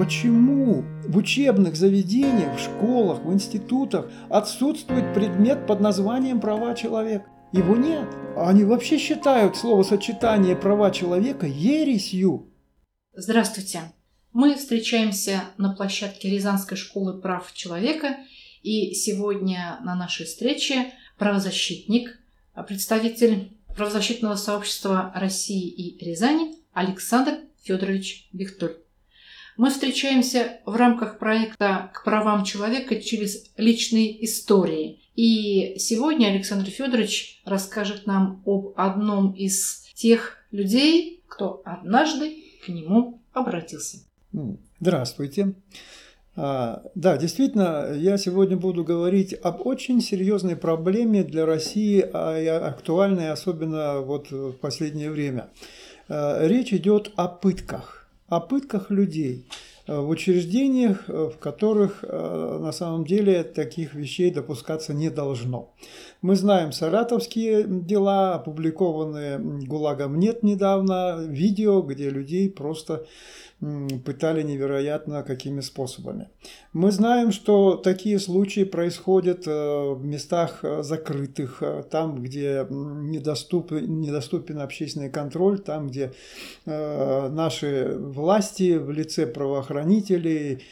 почему в учебных заведениях, в школах, в институтах отсутствует предмет под названием «права человека». Его нет. Они вообще считают словосочетание «права человека» ересью. Здравствуйте. Мы встречаемся на площадке Рязанской школы прав человека, и сегодня на нашей встрече правозащитник, представитель правозащитного сообщества России и Рязани Александр Федорович Бехтуль. Мы встречаемся в рамках проекта «К правам человека через личные истории». И сегодня Александр Федорович расскажет нам об одном из тех людей, кто однажды к нему обратился. Здравствуйте. А, да, действительно, я сегодня буду говорить об очень серьезной проблеме для России, а, актуальной особенно вот в последнее время. А, речь идет о пытках, о пытках людей в учреждениях, в которых на самом деле таких вещей допускаться не должно. Мы знаем саратовские дела, опубликованные ГУЛАГом нет недавно, видео, где людей просто пытали невероятно какими способами. Мы знаем, что такие случаи происходят э, в местах э, закрытых, э, там, где недоступен, недоступен общественный контроль, там, где наши власти в лице правоохранителей,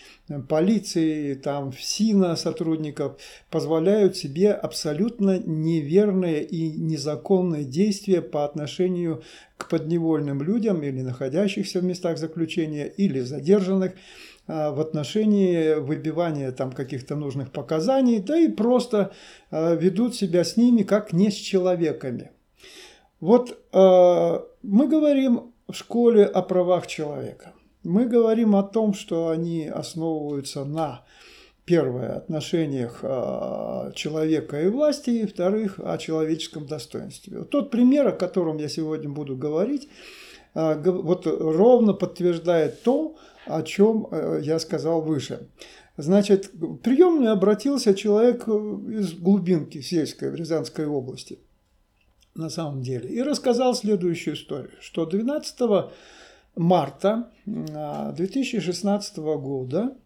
полиции, там, ФСИНа сотрудников позволяют себе абсолютно неверные и незаконные действия по отношению подневольным людям или находящихся в местах заключения, или задержанных а, в отношении выбивания там каких-то нужных показаний, да и просто а, ведут себя с ними как не с человеками. Вот а, мы говорим в школе о правах человека. Мы говорим о том, что они основываются на первое, отношениях а, человека и власти, и вторых, о человеческом достоинстве. Тот пример, о котором я сегодня буду говорить, а, вот ровно подтверждает то, о чем э, я сказал выше. Значит, в приемную обратился человек э, из глубинки сельской в Рязанской области, на самом деле, и рассказал следующую историю, что 12 марта 2016 а, года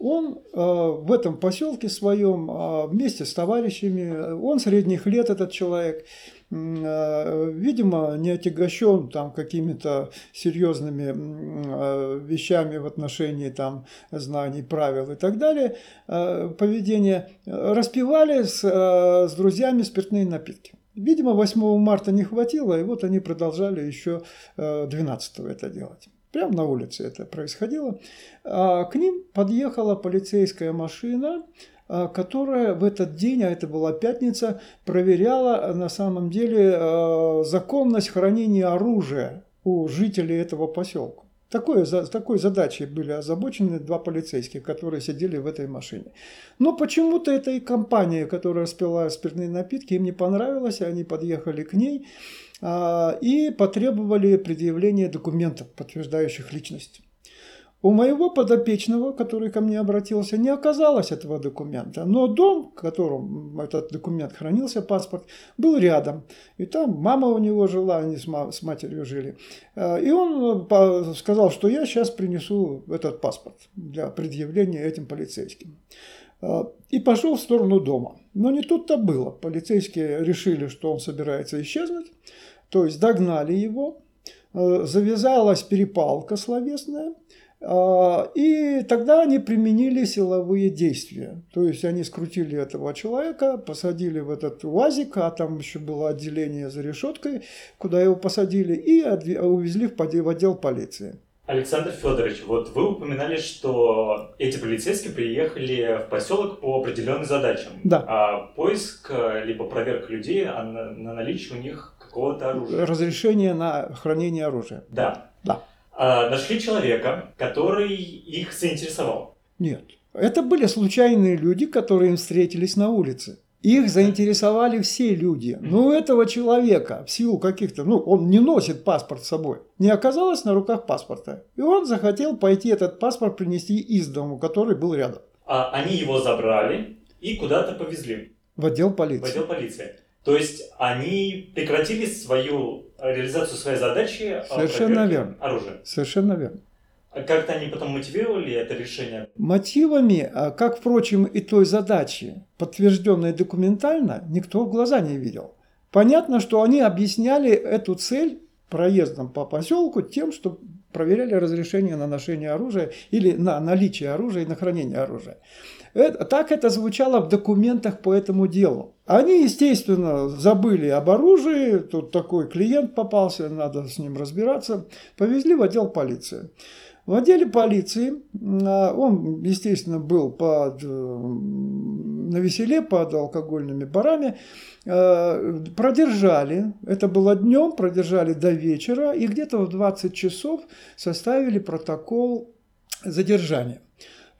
он э, в этом поселке своем э, вместе с товарищами, он средних лет этот человек, э, видимо, не отягощен там какими-то серьезными вещами в отношении там знаний, правил и так далее, поведения, распивали с, с друзьями спиртные напитки. Видимо, 8 марта не хватило, и вот они продолжали еще 12 это делать. Прямо на улице это происходило. А к ним подъехала полицейская машина, а, которая в этот день, а это была пятница, проверяла на самом деле а, законность хранения оружия у жителей этого поселка. Такое, такой задачей были озабочены два полицейских, которые сидели в этой машине. Но почему-то этой компания, которая распила спиртные напитки, им не понравилось, они подъехали к ней а, и потребовали предъявления документов, подтверждающих личность. У моего подопечного, который ко мне обратился, не оказалось этого документа, но дом, в котором этот документ хранился, паспорт, был рядом. И там мама у него жила, они с матерью жили. А, и он сказал, что я сейчас принесу этот паспорт для предъявления этим полицейским. А, и пошел в сторону дома. Но не тут-то было. Полицейские решили, что он собирается исчезнуть. То есть догнали его, э, завязалась перепалка словесная, а, и тогда они применили силовые действия. То есть они скрутили этого человека, посадили в этот УАЗик, а там еще было отделение за решеткой, куда его посадили, и увезли в отдел полиции. Александр Федорович, вот вы упоминали, что эти полицейские приехали в поселок по определенным задачам. Да. А поиск либо проверка людей а на, на наличие у них какого-то оружия. Разрешение на хранение оружия. Да. Да. А, нашли человека, который их заинтересовал. Нет. Это были случайные люди, которые им встретились на улице. Их заинтересовали все люди. Но у этого человека в силу каких-то, ну, он не носит паспорт с собой, не оказалось на руках паспорта. И он захотел пойти этот паспорт принести из дому, который был рядом. А они его забрали и куда-то повезли. В отдел полиции. В отдел полиции. То есть они прекратили свою реализацию своей задачи Совершенно верно. оружия. Совершенно верно. А как-то они потом мотивировали это решение? Мотивами, а как, впрочем, и той задачи, подтвержденной документально, никто в глаза не видел. Понятно, что они объясняли эту цель проездом по поселку тем, что проверяли разрешение на ношение оружия или на наличие оружия и на хранение оружия. Это, так это звучало в документах по этому делу. Они, естественно, забыли об оружии, тут такой клиент попался, надо с ним разбираться, повезли в отдел полиции. В отделе полиции а, он, естественно, был под, э, на веселе под алкогольными барами. Э, продержали, это было днем, продержали до вечера и где-то в 20 часов составили протокол задержания.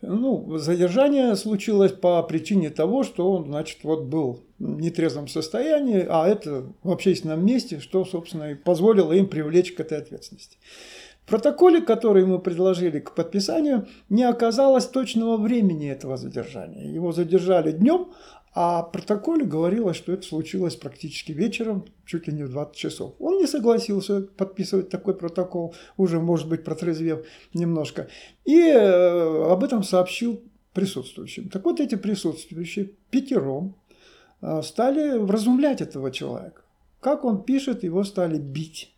Ну, задержание случилось по причине того, что он, значит, вот был в нетрезвом состоянии, а это в общественном месте, что, собственно, и позволило им привлечь к этой ответственности. В протоколе, который мы предложили к подписанию, не оказалось точного времени этого задержания. Его задержали днем, а в протоколе говорилось, что это случилось практически вечером, чуть ли не в 20 часов. Он не согласился подписывать такой протокол, уже, может быть, протрезвев немножко. И э, об этом сообщил присутствующим. Так вот, эти присутствующие пятером э, стали вразумлять этого человека. Как он пишет, его стали бить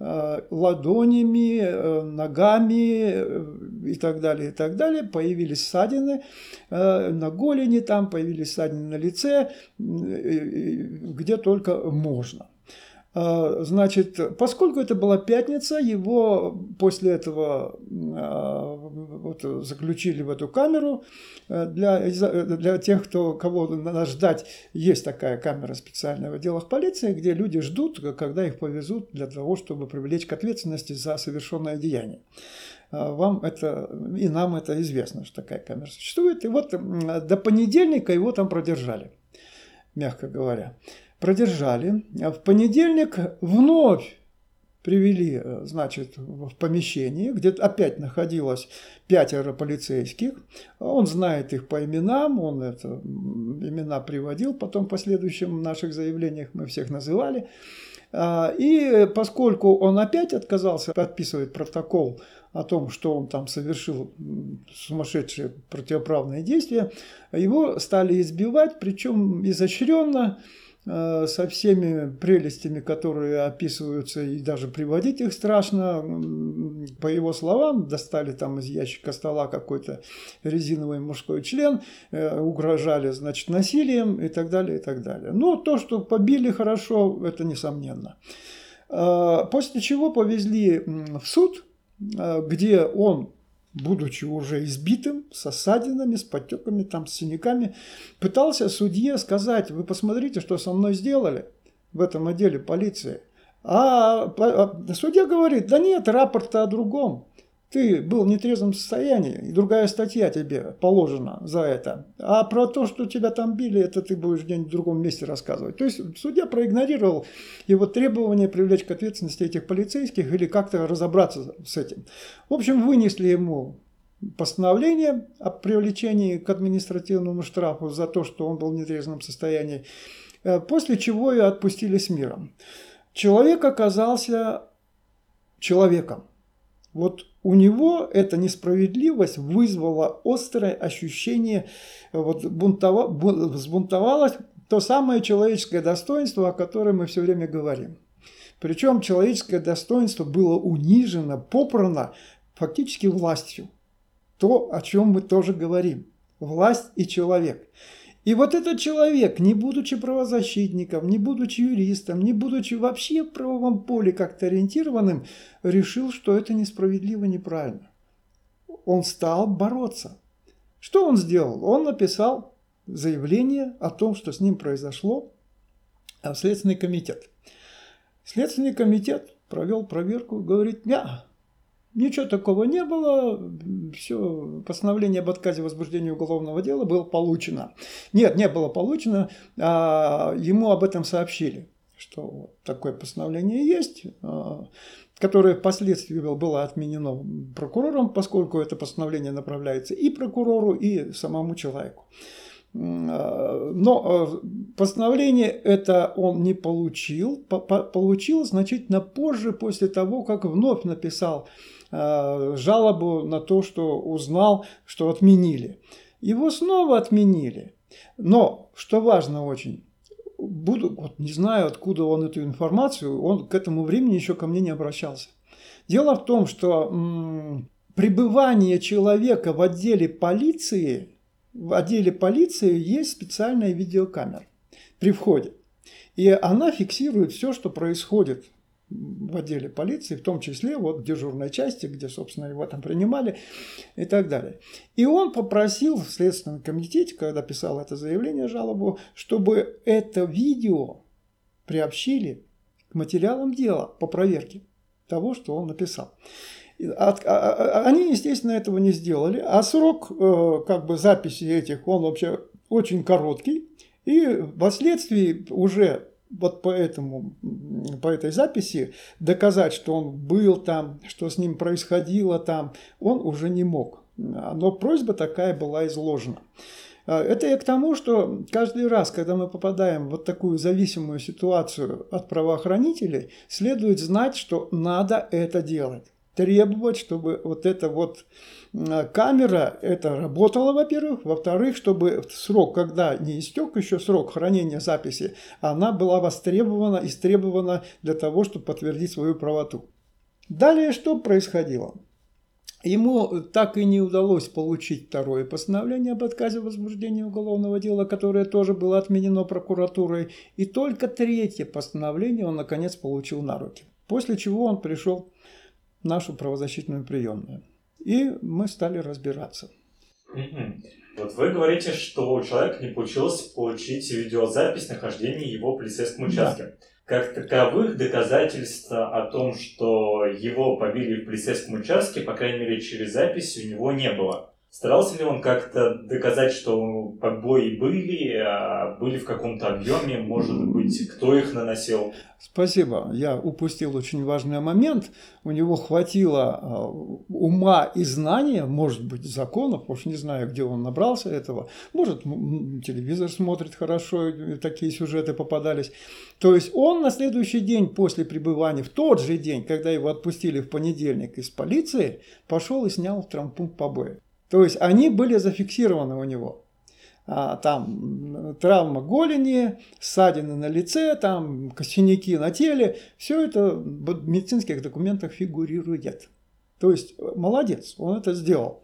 ладонями, э, ногами э, и так далее, и так далее. Появились ссадины на голени, там появились ссадины на лице, где только можно. А, значит, поскольку это была пятница, его после этого а, вот, заключили в эту камеру. Э, для, для тех, кто, кого надо ждать, есть такая камера специальная в отделах полиции, где люди ждут, когда их повезут для того, чтобы привлечь к ответственности за совершенное деяние. А, вам это, и нам это известно, что такая камера существует. И вот до понедельника его там продержали, мягко говоря продержали. А в понедельник вновь привели, э, значит, в помещение, где опять находилось пятеро полицейских. Он знает их по именам, он это имена приводил, потом в последующем наших заявлениях мы всех называли. А, и поскольку он опять отказался подписывать протокол о том, что он там совершил сумасшедшие противоправные действия, его стали избивать, причем изощренно, со всеми прелестями, которые описываются, и даже приводить их страшно. По его словам, достали там из ящика стола какой-то резиновый мужской член, э, угрожали, значит, насилием и так далее, и так далее. Но то, что побили хорошо, это несомненно. Э, после чего повезли в суд, где он будучи уже избитым, с осадинами, с подтеками, там, с синяками, пытался судье сказать, вы посмотрите, что со мной сделали в этом отделе полиции. А, а судья говорит, да нет, рапорт-то о другом ты был в нетрезвом состоянии, и другая статья тебе положена за это. А про то, что тебя там били, это ты будешь где-нибудь в другом месте рассказывать. То есть судья проигнорировал его требование привлечь к ответственности этих полицейских или как-то разобраться с этим. В общем, вынесли ему постановление о привлечении к административному штрафу за то, что он был в нетрезвом состоянии, э, после чего и отпустили с миром. Человек оказался человеком. Вот у него эта несправедливость вызвала острое ощущение, вот бунтова, бун, взбунтовалось то самое человеческое достоинство, о котором мы все время говорим. Причем человеческое достоинство было унижено, попрано фактически властью. То, о чем мы тоже говорим. Власть и человек. И вот этот человек, не будучи правозащитником, не будучи юристом, не будучи вообще в правовом поле как-то ориентированным, решил, что это несправедливо, неправильно. Он стал бороться. Что он сделал? Он написал заявление о том, что с ним произошло, в Следственный комитет. Следственный комитет провел проверку, говорит, нет, Ничего такого не было, все, постановление об отказе возбуждения уголовного дела было получено. Нет, не было получено, а ему об этом сообщили, что вот такое постановление есть, а, которое впоследствии было отменено прокурором, поскольку это постановление направляется и прокурору, и самому человеку. А, но а, постановление это он не получил, получил значительно позже, после того, как вновь написал жалобу на то, что узнал, что отменили. Его снова отменили. Но, что важно очень, буду, вот не знаю, откуда он эту информацию, он к этому времени еще ко мне не обращался. Дело в том, что м, пребывание человека в отделе полиции, в отделе полиции есть специальная видеокамера при входе. И она фиксирует все, что происходит в отделе полиции, в том числе вот в дежурной части, где, собственно, его там принимали и так далее. И он попросил в Следственном комитете, когда писал это заявление, жалобу, чтобы это видео приобщили к материалам дела по проверке того, что он написал. А, а, а, они, естественно, этого не сделали, а срок э, как бы записи этих, он вообще очень короткий, и впоследствии уже вот по, этому, по этой записи доказать, что он был там, что с ним происходило там, он уже не мог. Но просьба такая была изложена. Это я к тому, что каждый раз, когда мы попадаем в вот такую зависимую ситуацию от правоохранителей, следует знать, что надо это делать. Требовать, чтобы вот это вот камера это работала, во-первых. Во-вторых, чтобы срок, когда не истек еще срок хранения записи, она была востребована, истребована для того, чтобы подтвердить свою правоту. Далее что происходило? Ему так и не удалось получить второе постановление об отказе возбуждения уголовного дела, которое тоже было отменено прокуратурой, и только третье постановление он наконец получил на руки. После чего он пришел нашу правозащитную приемную и мы стали разбираться. Вот вы говорите, что у человека не получилось получить видеозапись нахождения его в полицейском участке. Да. Как таковых доказательств о том, что его побили в полицейском участке, по крайней мере через запись, у него не было. Старался ли он как-то доказать, что побои были, а были в каком-то объеме, может быть, кто их наносил? Спасибо. Я упустил очень важный момент. У него хватило а, ума и знания, может быть, законов, уж не знаю, где он набрался этого. Может, телевизор смотрит хорошо, такие сюжеты попадались. То есть он на следующий день после пребывания, в тот же день, когда его отпустили в понедельник из полиции, пошел и снял травмпункт побои. То есть они были зафиксированы у него. А, там травма голени, ссадины на лице, там синяки на теле. Все это в медицинских документах фигурирует. То есть молодец, он это сделал.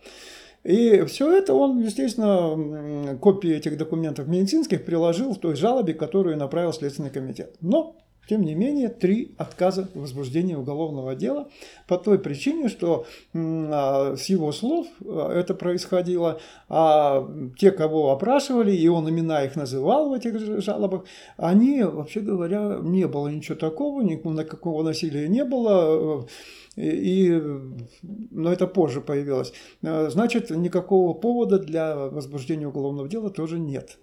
И все это он, естественно, копии этих документов медицинских приложил в той жалобе, которую направил Следственный комитет. Но тем не менее, три отказа в возбуждении уголовного дела по той причине, что а, с его слов а, это происходило, а те, кого опрашивали, и он имена их называл в этих жалобах, они, вообще говоря, не было ничего такого, никакого насилия не было, и, но это позже появилось. Значит, никакого повода для возбуждения уголовного дела тоже нет.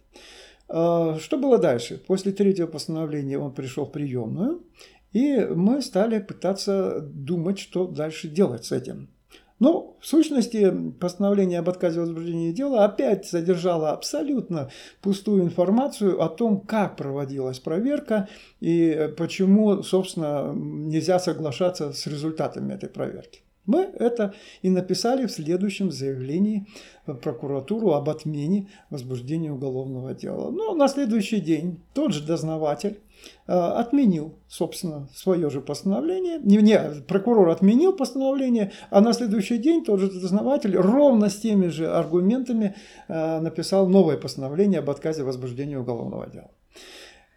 А, что было дальше? После третьего постановления он пришел в приемную, и мы стали пытаться думать, что дальше делать с этим. Но в сущности постановление об отказе возбуждения дела опять содержало абсолютно пустую информацию о том, как проводилась проверка и почему, собственно, нельзя соглашаться с результатами этой проверки. Мы это и написали в следующем заявлении в прокуратуру об отмене возбуждения уголовного дела. Но на следующий день тот же дознаватель э, отменил, собственно, свое же постановление. Не, не, прокурор отменил постановление, а на следующий день тот же дознаватель ровно с теми же аргументами э, написал новое постановление об отказе возбуждения уголовного дела.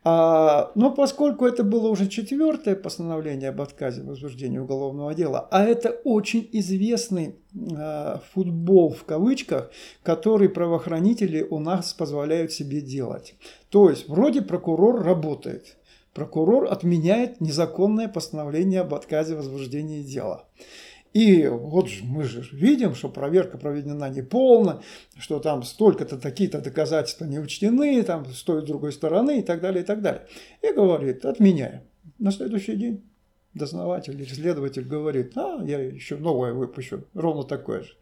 А, но поскольку это было уже четвертое постановление об отказе в возбуждении уголовного дела, а это очень известный а, футбол в кавычках, который правоохранители у нас позволяют себе делать. То есть вроде прокурор работает, прокурор отменяет незаконное постановление об отказе в возбуждении дела. И вот мы же видим, что проверка проведена неполно, что там столько-то такие-то доказательства не учтены, там с той с другой стороны и так далее, и так далее. И говорит, отменяем. На следующий день дознаватель или следователь говорит, а, я еще новое выпущу, ровно такое же.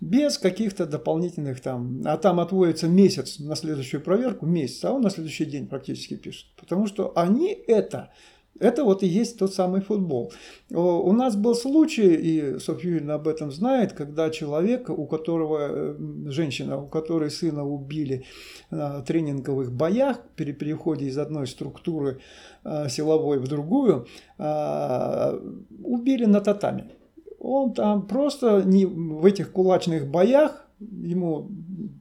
Без каких-то дополнительных там, а там отводится месяц на следующую проверку, месяц, а он на следующий день практически пишет. Потому что они это Это вот и есть тот самый футбол. У нас был случай, и Софья Юрьевна об этом знает, когда человек, у которого, э, женщина, у которой сына убили на тренинговых боях, при переходе из одной структуры э, силовой в другую, э, убили на татами. Он там просто не в этих кулачных боях ему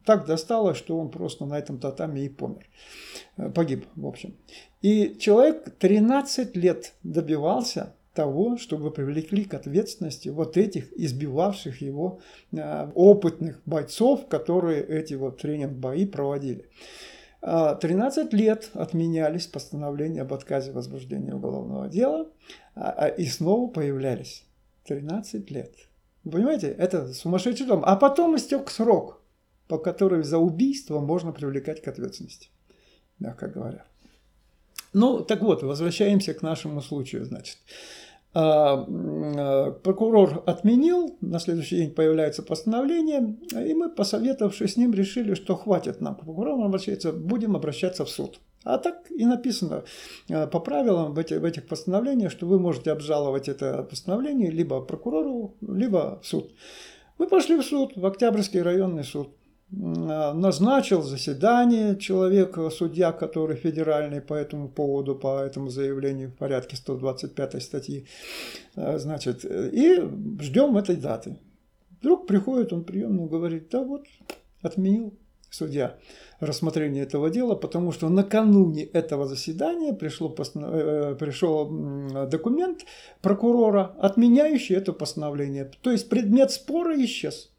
так досталось, что он просто на этом татами и помер. Погиб, в общем. И человек 13 лет добивался того, чтобы привлекли к ответственности вот этих избивавших его э, опытных бойцов, которые эти вот тренинг-бои проводили. 13 а, лет отменялись постановления об отказе возбуждения уголовного дела а, а, и снова появлялись. 13 лет. Понимаете, это сумасшедший дом. А потом истек срок, по которому за убийство можно привлекать к ответственности, мягко говоря. Ну, так вот, возвращаемся к нашему случаю, значит. А, а, прокурор отменил, на следующий день появляется постановление, и мы, посоветовавшись с ним, решили, что хватит нам к прокурору обращаться, будем обращаться в суд. А так и написано а, по правилам в, эти, в этих постановлениях, что вы можете обжаловать это постановление либо прокурору, либо в суд. Мы пошли в суд, в Октябрьский районный суд. А, назначил заседание человек, судья, который федеральный по этому поводу, по этому заявлению в порядке 125 статьи, а, значит, и ждем этой даты. Вдруг приходит он приемную говорит, да вот, отменил судья рассмотрение этого дела, потому что накануне этого заседания пришло, э, пришел документ прокурора, отменяющий это постановление. То есть предмет спора исчез.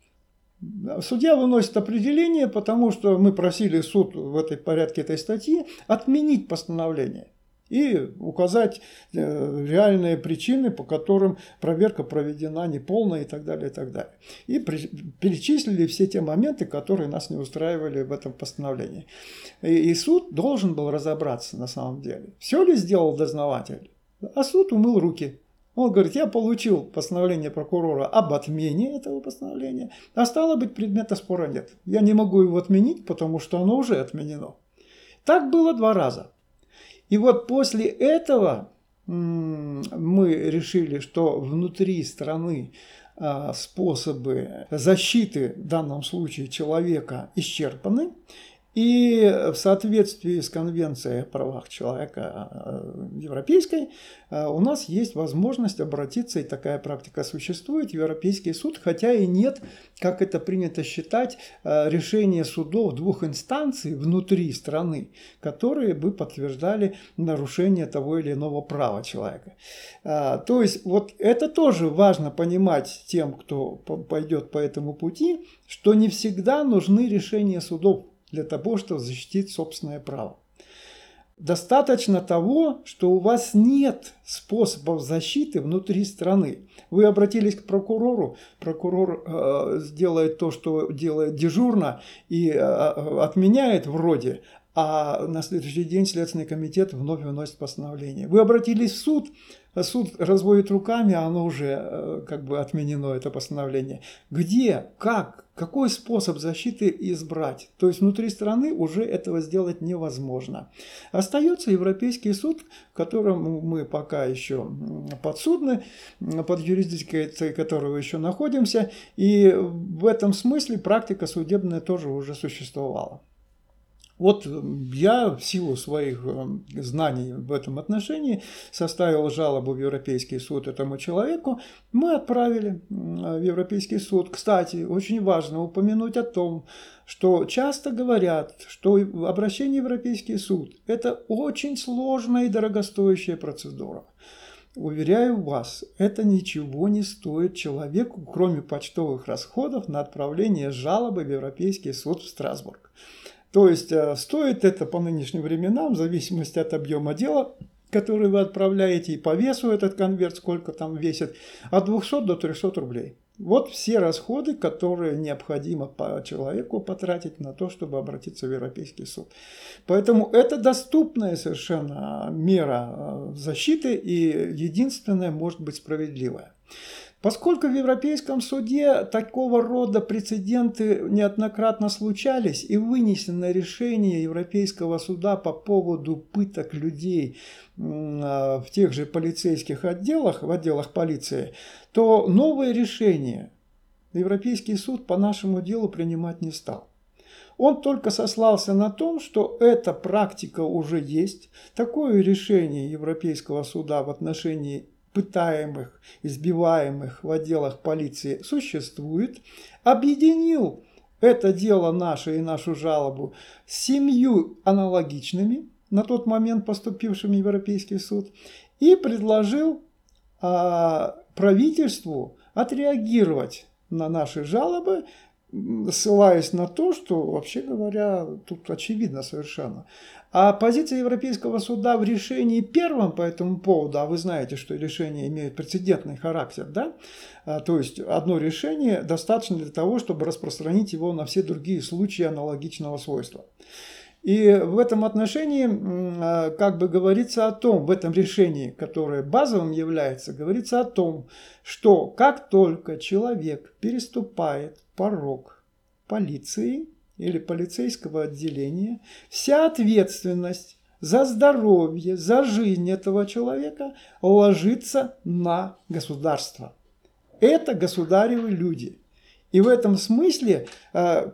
Судья выносит определение, потому что мы просили суд в этой порядке этой статьи отменить постановление и указать э, реальные причины, по которым проверка проведена неполная и так далее, и так далее. И перечислили все те моменты, которые нас не устраивали в этом постановлении. И, суд должен был разобраться на самом деле, все ли сделал дознаватель. А суд умыл руки. Он говорит, я получил постановление прокурора об отмене этого постановления, а стало быть, предмета спора нет. Я не могу его отменить, потому что оно уже отменено. Так было два раза. И вот после этого мы решили, что внутри страны а, способы защиты в данном случае человека исчерпаны, и в соответствии с Конвенцией о правах человека э, европейской э, у нас есть возможность обратиться, и такая практика существует, в Европейский суд, хотя и нет, как это принято считать, э, решения судов двух инстанций внутри страны, которые бы подтверждали нарушение того или иного права человека. То есть вот это тоже важно понимать тем, кто пойдет по этому пути, что не всегда нужны решения судов для того, чтобы защитить собственное право. Достаточно того, что у вас нет способов защиты внутри страны. Вы обратились к прокурору, прокурор э, сделает то, что делает дежурно и э, отменяет вроде, а на следующий день Следственный комитет вновь выносит постановление. Вы обратились в суд, суд разводит руками, а оно уже э, как бы отменено, это постановление. Где, как, какой способ защиты избрать? То есть внутри страны уже этого сделать невозможно. Остается Европейский суд, в котором мы пока еще подсудны, под юрисдикцией которого еще находимся, и в этом смысле практика судебная тоже уже существовала. Вот э, я в силу своих э, знаний в этом отношении составил жалобу в Европейский суд этому человеку. Мы отправили в Европейский суд. Кстати, очень важно упомянуть о том, что часто говорят, что обращение в Европейский суд – это очень сложная и дорогостоящая процедура. Уверяю вас, это ничего не стоит человеку, кроме почтовых расходов на отправление жалобы в Европейский суд в Страсбург. То есть э, стоит это по нынешним временам, в зависимости от объема дела, который вы отправляете, и по весу этот конверт, сколько там весит, от 200 до 300 рублей. Вот все расходы, которые необходимо по человеку потратить на то, чтобы обратиться в Европейский суд. Поэтому это доступная совершенно мера э, защиты и единственная может быть справедливая. Поскольку в Европейском суде такого рода прецеденты неоднократно случались и вынесено решение Европейского суда по поводу пыток людей а, в тех же полицейских отделах, в отделах полиции, то новое решение Европейский суд по нашему делу принимать не стал. Он только сослался на том, что эта практика уже есть, такое решение Европейского суда в отношении пытаемых, избиваемых в отделах полиции существует, объединил это дело наше и нашу жалобу с семью аналогичными, на тот момент поступившими в Европейский суд, и предложил а, правительству отреагировать на наши жалобы ссылаясь на то, что, вообще говоря, тут очевидно совершенно. А позиция Европейского суда в решении первом по этому поводу, а вы знаете, что решения имеют прецедентный характер, да? А, то есть одно решение достаточно для того, чтобы распространить его на все другие случаи аналогичного свойства. И в этом отношении, а, как бы говорится о том, в этом решении, которое базовым является, говорится о том, что как только человек переступает порог полиции или полицейского отделения, вся ответственность за здоровье, за жизнь этого человека ложится на государство. Это государевы люди. И в этом смысле, э,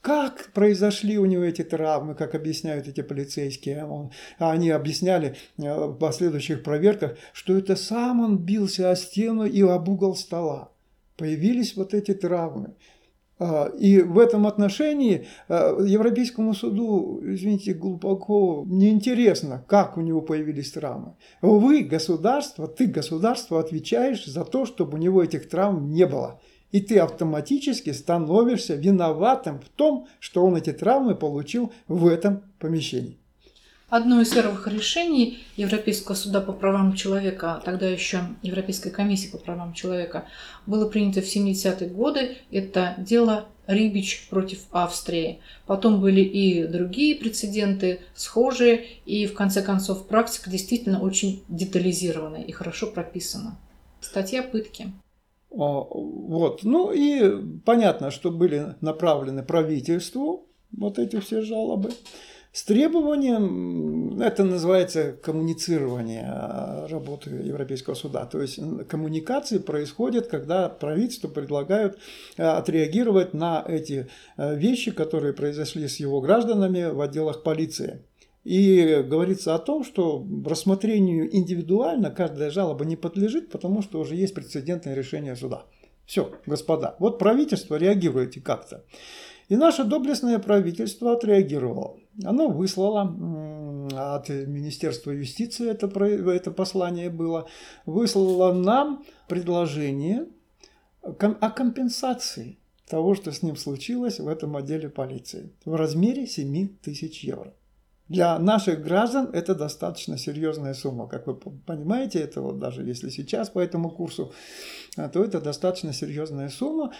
как произошли у него эти травмы, как объясняют эти полицейские, они объясняли э, в последующих проверках, что это сам он бился о стену и об угол стола. Появились вот эти травмы. А, и в этом отношении а, Европейскому суду, извините, глубоко неинтересно, как у него появились травмы. Вы, государство, ты, государство, отвечаешь за то, чтобы у него этих травм не было. И ты автоматически становишься виноватым в том, что он эти травмы получил в этом помещении. Одно из первых решений Европейского суда по правам человека, тогда еще Европейской комиссии по правам человека, было принято в 70-е годы. Это дело Рибич против Австрии. Потом были и другие прецеденты, схожие, и в конце концов практика действительно очень детализированная и хорошо прописана. Статья пытки. Вот. Ну и понятно, что были направлены правительству вот эти все жалобы. С требованием, это называется коммуницирование а, работы Европейского суда. То есть коммуникации происходят, когда правительству предлагают а, отреагировать на эти а, вещи, которые произошли с его гражданами в отделах полиции. И говорится о том, что рассмотрению индивидуально каждая жалоба не подлежит, потому что уже есть прецедентное решение суда. Все, господа, вот правительство реагируете как-то. И наше доблестное правительство отреагировало. Оно выслало от Министерства юстиции, это, это послание было, выслало нам предложение о компенсации того, что с ним случилось в этом отделе полиции в размере 7 тысяч евро. Для наших граждан это достаточно серьезная сумма. Как вы понимаете, это вот даже если сейчас по этому курсу, а, то это достаточно серьезная сумма.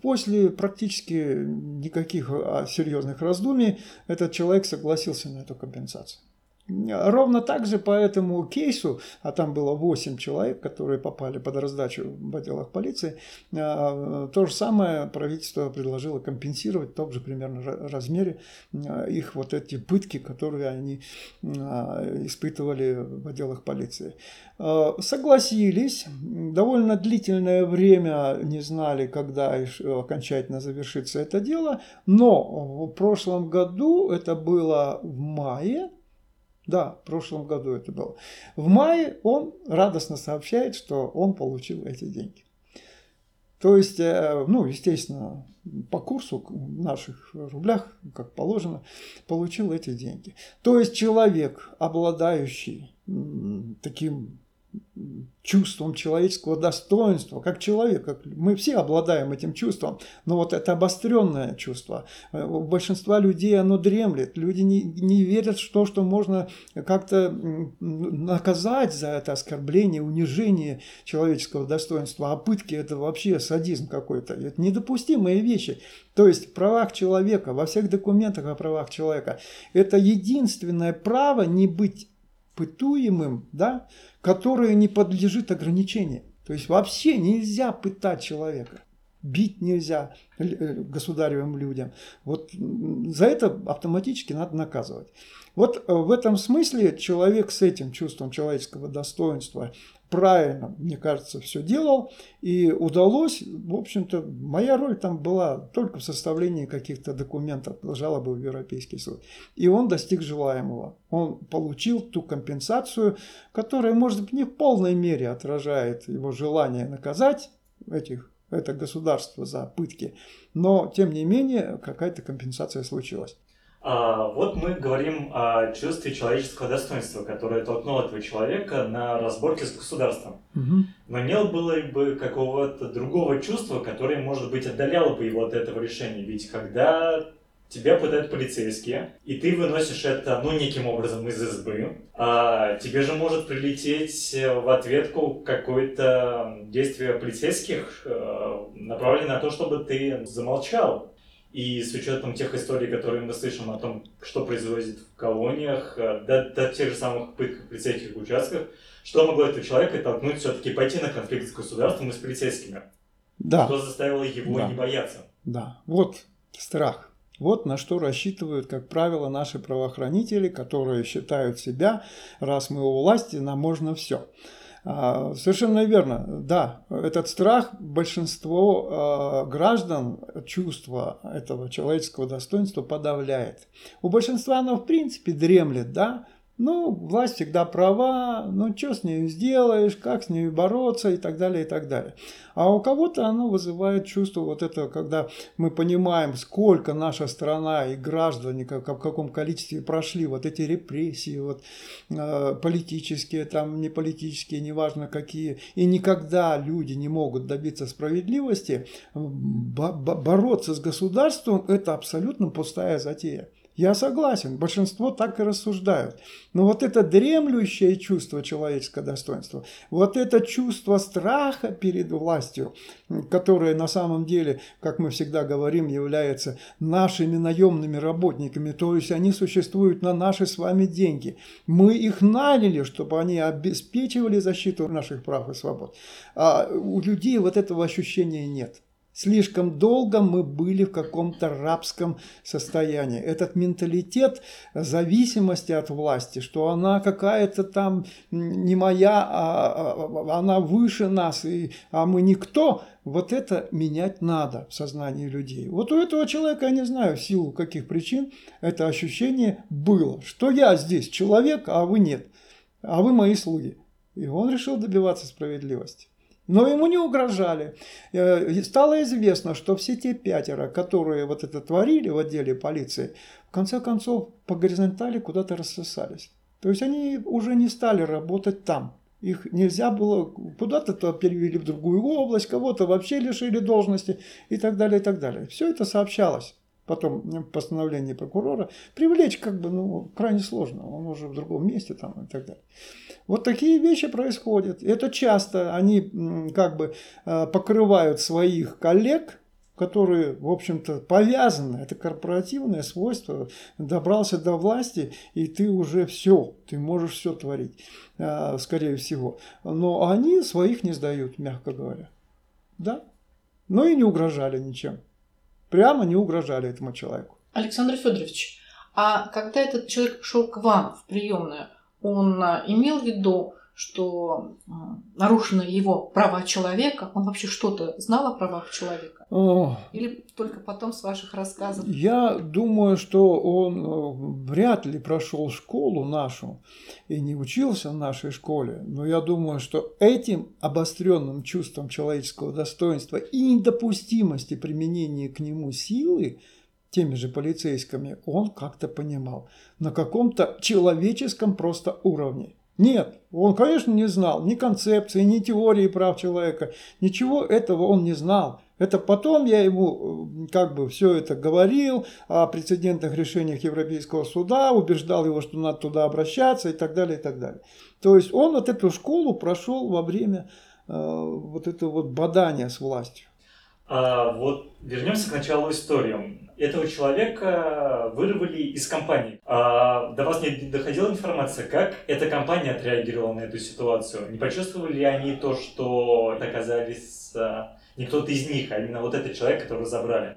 После практически никаких а, серьезных раздумий этот человек согласился на эту компенсацию. Ровно так же по этому кейсу, а там было 8 человек, которые попали под раздачу в отделах полиции, а, то же самое правительство предложило компенсировать в том же примерно размере а, их вот эти пытки, которые они а, испытывали в отделах полиции. Согласились, довольно длительное время не знали, когда окончательно завершится это дело, но в прошлом году, это было в мае, да, в прошлом году это было. В мае он радостно сообщает, что он получил эти деньги. То есть, э, ну, естественно, по курсу в наших рублях, как положено, получил эти деньги. То есть человек, обладающий таким чувством человеческого достоинства, как человек, как мы все обладаем этим чувством, но вот это обостренное чувство. Э, у большинства людей оно дремлет. Люди не, не верят в то, что можно как-то наказать за это оскорбление, унижение человеческого достоинства. А пытки это вообще садизм какой-то. Это недопустимые вещи. То есть в правах человека, во всех документах о правах человека, это единственное право не быть пытуемым, да, которое не подлежит ограничению. То есть вообще нельзя пытать человека бить нельзя э, государевым людям. Вот за это автоматически надо наказывать. Вот э, в этом смысле человек с этим чувством человеческого достоинства правильно, мне кажется, все делал, и удалось, в общем-то, моя роль там была только в составлении каких-то документов, жалобы в Европейский суд. И он достиг желаемого. Он получил ту компенсацию, которая, может быть, не в полной мере отражает его желание наказать этих это государство за пытки, но тем не менее какая-то компенсация случилась. А, вот мы говорим о чувстве человеческого достоинства, которое толкнуло этого человека на разборки с государством. Угу. Но не было бы какого-то другого чувства, которое, может быть, отдаляло бы его от этого решения. Ведь когда тебя пытают полицейские, и ты выносишь это, ну, неким образом из избы, а тебе же может прилететь в ответку какое-то действие полицейских, э, направленное на то, чтобы ты замолчал. И с учетом тех историй, которые мы слышим о том, что происходит в колониях, э, до, до тех же самых пыток в полицейских участках, что могло этого человека толкнуть все-таки пойти на конфликт с государством и с полицейскими? Да. Что заставило его да. не бояться? Да, вот страх. Вот на что рассчитывают, как правило, наши правоохранители, которые считают себя, раз мы у власти, нам можно все. А, совершенно верно, да, этот страх большинство а, граждан чувство этого человеческого достоинства подавляет. У большинства оно в принципе дремлет, да, ну, власть всегда права, ну, что с ней сделаешь, как с ней бороться и так далее, и так далее. А у кого-то оно вызывает чувство вот этого, когда мы понимаем, сколько наша страна и граждане, как, в каком количестве прошли вот эти репрессии, вот, э, политические, там, не политические, неважно какие, и никогда люди не могут добиться справедливости, бороться с государством – это абсолютно пустая затея. Я согласен, большинство так и рассуждают. Но вот это дремлющее чувство человеческого достоинства, вот это чувство страха перед властью, которое на самом деле, как мы всегда говорим, является нашими наемными работниками, то есть они существуют на наши с вами деньги. Мы их наняли, чтобы они обеспечивали защиту наших прав и свобод. А у людей вот этого ощущения нет. Слишком долго мы были в каком-то рабском состоянии. Этот менталитет зависимости от власти, что она какая-то там не моя, а, а она выше нас, и, а мы никто, вот это менять надо в сознании людей. Вот у этого человека, я не знаю, в силу каких причин, это ощущение было, что я здесь человек, а вы нет, а вы мои слуги. И он решил добиваться справедливости. Но ему не угрожали. Э, стало известно, что все те пятеро, которые вот это творили в отделе полиции, в конце концов по горизонтали куда-то рассосались. То есть они уже не стали работать там. Их нельзя было, куда-то то перевели в другую область, кого-то вообще лишили должности и так далее, и так далее. Все это сообщалось потом в постановлении прокурора, привлечь как бы ну, крайне сложно, он уже в другом месте там и так далее. Вот такие вещи происходят. Это часто они как бы э, покрывают своих коллег, которые, в общем-то, повязаны, это корпоративное свойство, добрался до власти, и ты уже все, ты можешь все творить, э, скорее всего. Но они своих не сдают, мягко говоря. Да? Но и не угрожали ничем прямо не угрожали этому человеку. Александр Федорович, а когда этот человек шел к вам в приемную, он а, имел в виду, что а, нарушены его права человека? Он вообще что-то знал о правах человека? О, Или только потом с ваших рассказов? Я думаю, что он э, вряд ли прошел школу нашу и не учился в нашей школе, но я думаю, что этим обостренным чувством человеческого достоинства и недопустимости применения к нему силы теми же полицейскими он как-то понимал на каком-то человеческом просто уровне. Нет, он, конечно, не знал ни концепции, ни теории прав человека, ничего этого он не знал. Это потом я ему э, как бы все это говорил о прецедентных решениях Европейского суда, убеждал его, что надо туда обращаться и так далее, и так далее. То есть он вот эту школу прошел во время э, вот этого вот бадания с властью. А, вот вернемся к началу истории. этого человека вырвали из компании. А до вас не доходила информация, как эта компания отреагировала на эту ситуацию? Не почувствовали ли они то, что оказались а, не кто-то из них, а именно вот этот человек, которого забрали?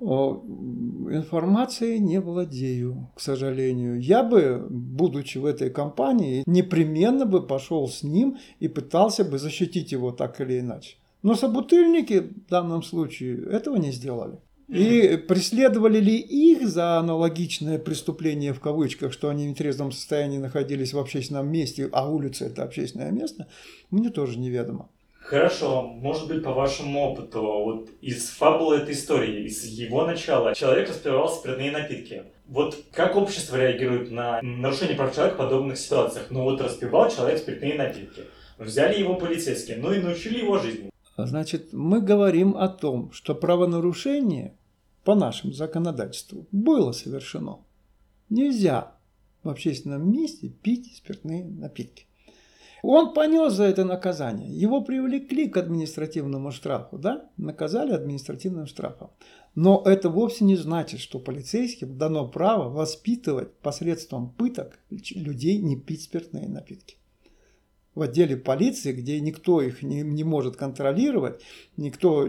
информации не владею, к сожалению. Я бы, будучи в этой компании, непременно бы пошел с ним и пытался бы защитить его так или иначе. Но собутыльники в данном случае этого не сделали. И преследовали ли их за аналогичное преступление в кавычках, что они в нетрезвом состоянии находились в общественном месте, а улица это общественное место, мне тоже неведомо. Хорошо, может быть, по вашему опыту, вот из фабулы этой истории, из его начала, человек распивал спиртные напитки. Вот как общество реагирует на нарушение прав человека в подобных ситуациях? Ну вот распивал человек спиртные напитки. Взяли его полицейские, ну и научили его жизни. Значит, мы говорим о том, что правонарушение по нашему законодательству было совершено. Нельзя в общественном месте пить спиртные напитки. Он понес за это наказание. Его привлекли к административному штрафу, да? Наказали административным штрафом. Но это вовсе не значит, что полицейским дано право воспитывать посредством пыток людей не пить спиртные напитки. В отделе полиции, где никто их не, не может контролировать, никто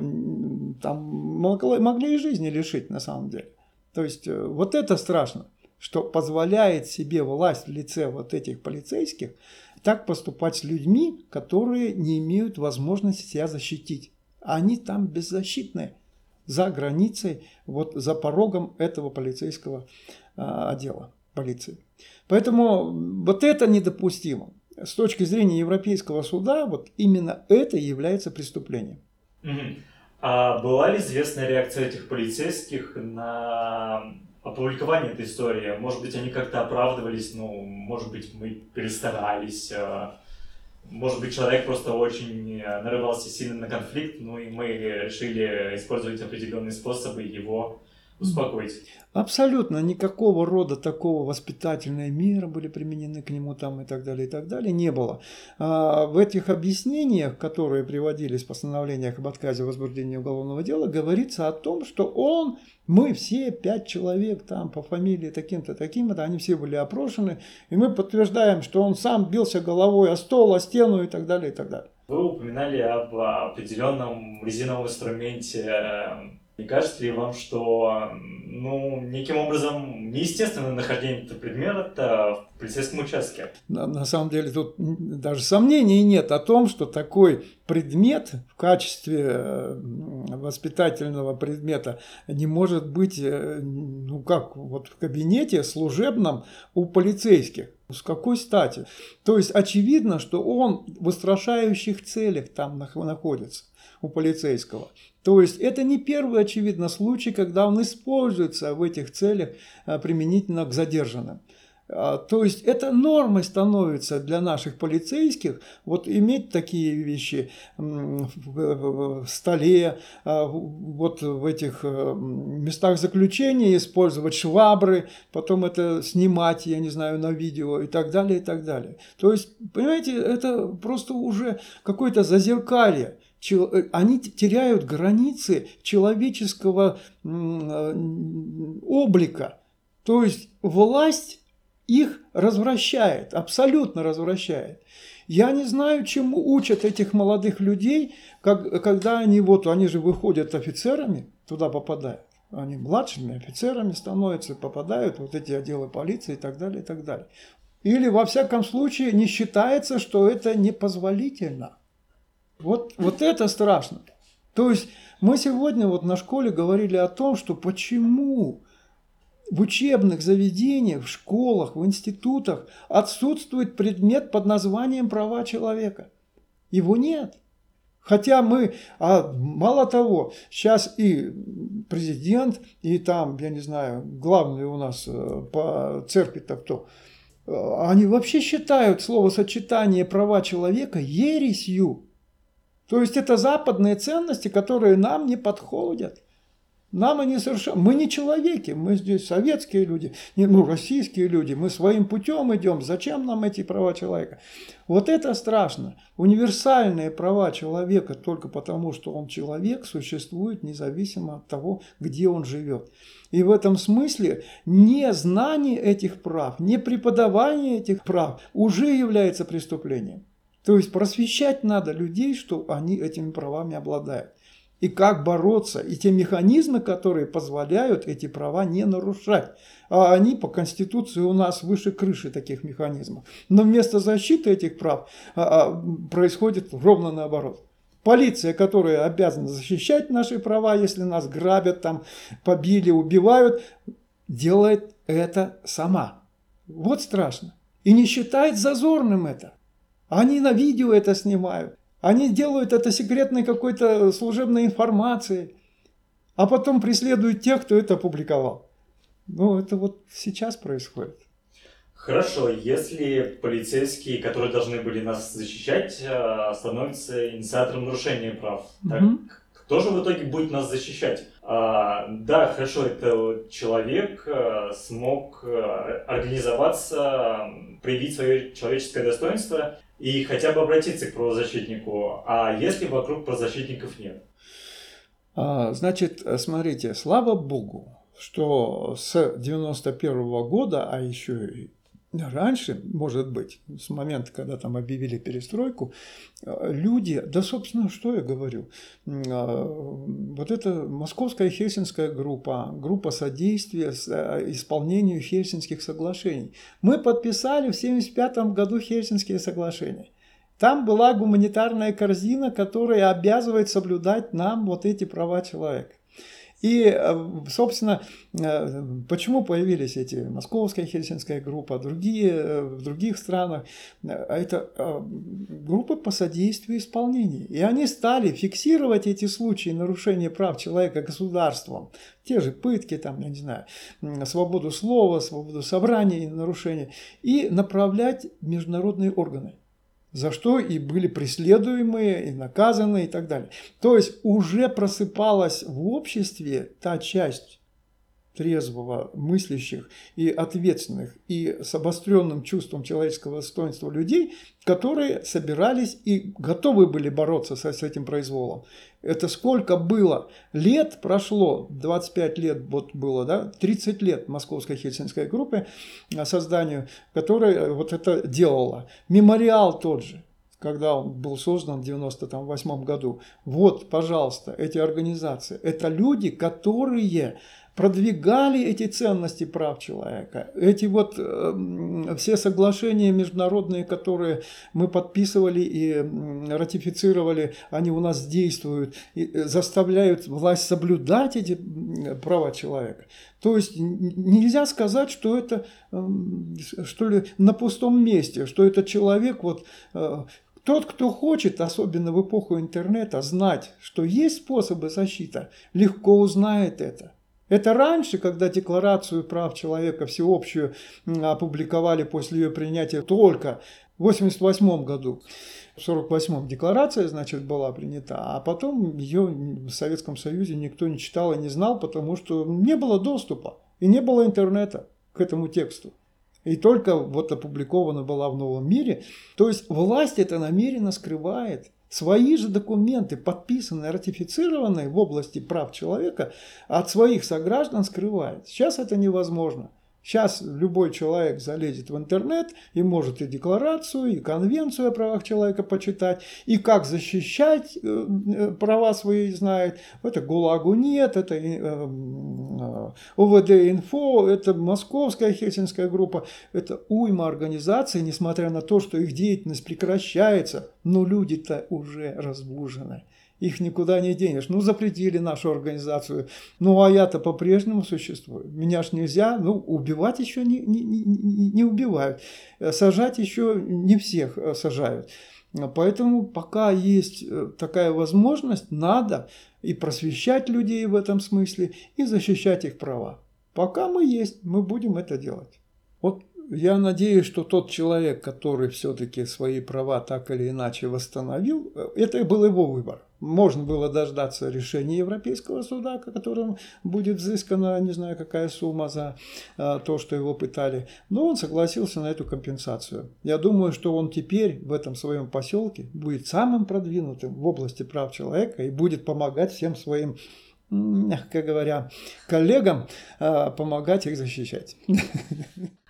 там могли, и жизни лишить на самом деле. То есть э, вот это страшно, что позволяет себе власть в лице вот этих полицейских так поступать с людьми, которые не имеют возможности себя защитить. Они там беззащитные за границей, вот за порогом этого полицейского а, отдела полиции. Поэтому вот это недопустимо. С точки зрения Европейского суда, вот именно это является преступлением. А была ли известная реакция этих полицейских на опубликование этой истории. Может быть, они как-то оправдывались, ну, может быть, мы перестарались, э, может быть, человек просто очень нарывался сильно на конфликт, ну и мы решили использовать определенные способы его успокоить. Абсолютно никакого рода такого воспитательные меры были применены к нему там и так далее, и так далее, не было. А в этих объяснениях, которые приводились в постановлениях об отказе возбуждения уголовного дела, говорится о том, что он, мы все, пять человек там по фамилии таким-то, таким-то, они все были опрошены, и мы подтверждаем, что он сам бился головой о стол, о стену и так далее, и так далее. Вы упоминали об определенном резиновом инструменте не кажется ли вам, что ну, неким образом неестественно нахождение этого предмета в полицейском участке? На, на самом деле тут даже сомнений нет о том, что такой предмет в качестве э, воспитательного предмета не может быть, э, ну как, вот в кабинете служебном у полицейских. С какой стати? То есть очевидно, что он в устрашающих целях там находится у полицейского. То есть это не первый, очевидно, случай, когда он используется в этих целях а, применительно к задержанным. А, то есть это нормой становится для наших полицейских вот иметь такие вещи в столе, а, вот в этих э, местах заключения использовать швабры, потом это снимать, я не знаю, на видео и так далее, и так далее. То есть, понимаете, это просто уже какое-то зазеркалье Э, они теряют границы человеческого э, облика. То есть власть их развращает, абсолютно развращает. Я не знаю, чему учат этих молодых людей, как, когда они вот, они же выходят офицерами, туда попадают. Они младшими офицерами становятся, попадают вот эти отделы полиции и так далее, и так далее. Или, во всяком случае, не считается, что это непозволительно – вот, вот это страшно. То есть мы сегодня вот на школе говорили о том, что почему в учебных заведениях, в школах, в институтах отсутствует предмет под названием «права человека». Его нет. Хотя мы, а мало того, сейчас и президент, и там, я не знаю, главный у нас э, по церкви-то кто, э, они вообще считают словосочетание права человека ересью. То есть это западные ценности, которые нам не подходят. Нам они совершенно... Мы не человеки, мы здесь советские люди, не, ну, российские люди, мы своим путем идем. Зачем нам эти права человека? Вот это страшно. Универсальные права человека только потому, что он человек, существуют независимо от того, где он живет. И в этом смысле незнание этих прав, не преподавание этих прав уже является преступлением. То есть просвещать надо людей, что они этими правами обладают и как бороться, и те механизмы, которые позволяют эти права не нарушать. А они по Конституции у нас выше крыши таких механизмов. Но вместо защиты этих прав а, а, происходит ровно наоборот. Полиция, которая обязана защищать наши права, если нас грабят, там, побили, убивают, делает это сама. Вот страшно. И не считает зазорным это. Они на видео это снимают. Они делают это секретной какой-то служебной информацией, а потом преследуют тех, кто это опубликовал. Ну, это вот сейчас происходит. Хорошо, если полицейские, которые должны были нас защищать, э, становятся инициатором нарушения прав, так кто же в итоге будет нас защищать? А, да, хорошо, это человек э, смог э, организоваться, проявить свое человеческое достоинство и хотя бы обратиться к правозащитнику. А если вокруг правозащитников нет? А, значит, смотрите, слава богу, что с 91 -го года, а еще и раньше, может быть, с момента, когда там объявили перестройку, люди, да, собственно, что я говорю, а, вот эта московская хельсинская группа, группа содействия э, исполнению хельсинских соглашений. Мы подписали в 1975 году Хельсинские соглашения. Там была гуманитарная корзина, которая обязывает соблюдать нам вот эти права человека. И, э, собственно, э, почему появились эти московская хельсинская группа, другие э, в других странах, это группы по содействию исполнению. И они стали фиксировать эти случаи нарушения прав человека государством. Те же пытки, там, я не знаю, свободу слова, свободу собрания, нарушения. И направлять международные органы за что и были преследуемые, и наказаны, и так далее. То есть уже просыпалась в обществе та часть трезвого, мыслящих и ответственных, и с обостренным чувством человеческого достоинства людей, которые собирались и готовы были бороться с, с этим произволом. Это сколько было лет прошло, 25 лет вот было, да, 30 лет Московской Хельсинской группы э, созданию, которая вот это делала. Мемориал тот же, когда он был создан в 1998 году. Вот, пожалуйста, эти организации. Это люди, которые продвигали эти ценности прав человека. Эти вот э, все соглашения международные, которые мы подписывали и ратифицировали, они у нас действуют, и э, заставляют власть соблюдать эти права человека. То есть нельзя сказать, что это эм, что ли на пустом месте, что этот человек вот э, тот, кто хочет, особенно в эпоху интернета, знать, что есть способы защиты, легко узнает это. Это раньше, когда Декларацию прав человека всеобщую опубликовали после ее принятия только в 1988 году. В 1948 декларация, значит, была принята, а потом ее в Советском Союзе никто не читал и не знал, потому что не было доступа и не было интернета к этому тексту. И только вот опубликована была в новом мире. То есть власть это намеренно скрывает. Свои же документы, подписанные, ратифицированные в области прав человека, от своих сограждан скрывает. Сейчас это невозможно. Сейчас любой человек залезет в интернет и может и декларацию, и конвенцию о правах человека почитать, и как защищать э, э, права свои знает. Это ГУЛАГу нет, это э, ОВД-инфо, это Московская хельсинская группа, это уйма организаций, несмотря на то, что их деятельность прекращается, но люди-то уже разбужены их никуда не денешь. Ну, запретили нашу организацию. Ну, а я-то по-прежнему существую. Меня ж нельзя, ну, убивать еще не, не, не, не убивают. Сажать еще не всех э, сажают. Поэтому пока есть э, такая возможность, надо и просвещать людей в этом смысле, и защищать их права. Пока мы есть, мы будем это делать. Вот я надеюсь, что тот человек, который все-таки свои права так или иначе восстановил, это был его выбор. Можно было дождаться решения Европейского суда, которым будет взыскана не знаю какая сумма за а, то, что его пытали. Но он согласился на эту компенсацию. Я думаю, что он теперь в этом своем поселке будет самым продвинутым в области прав человека и будет помогать всем своим мягко говоря, коллегам а, помогать их защищать.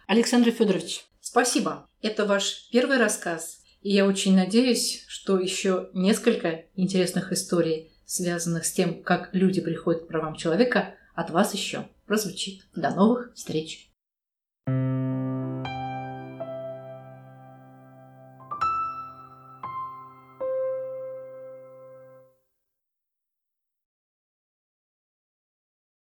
Александр Федорович, спасибо. Это ваш первый рассказ. И я очень надеюсь, что еще несколько интересных историй, связанных с тем, как люди приходят к правам человека, от вас еще прозвучит. До новых встреч! thank you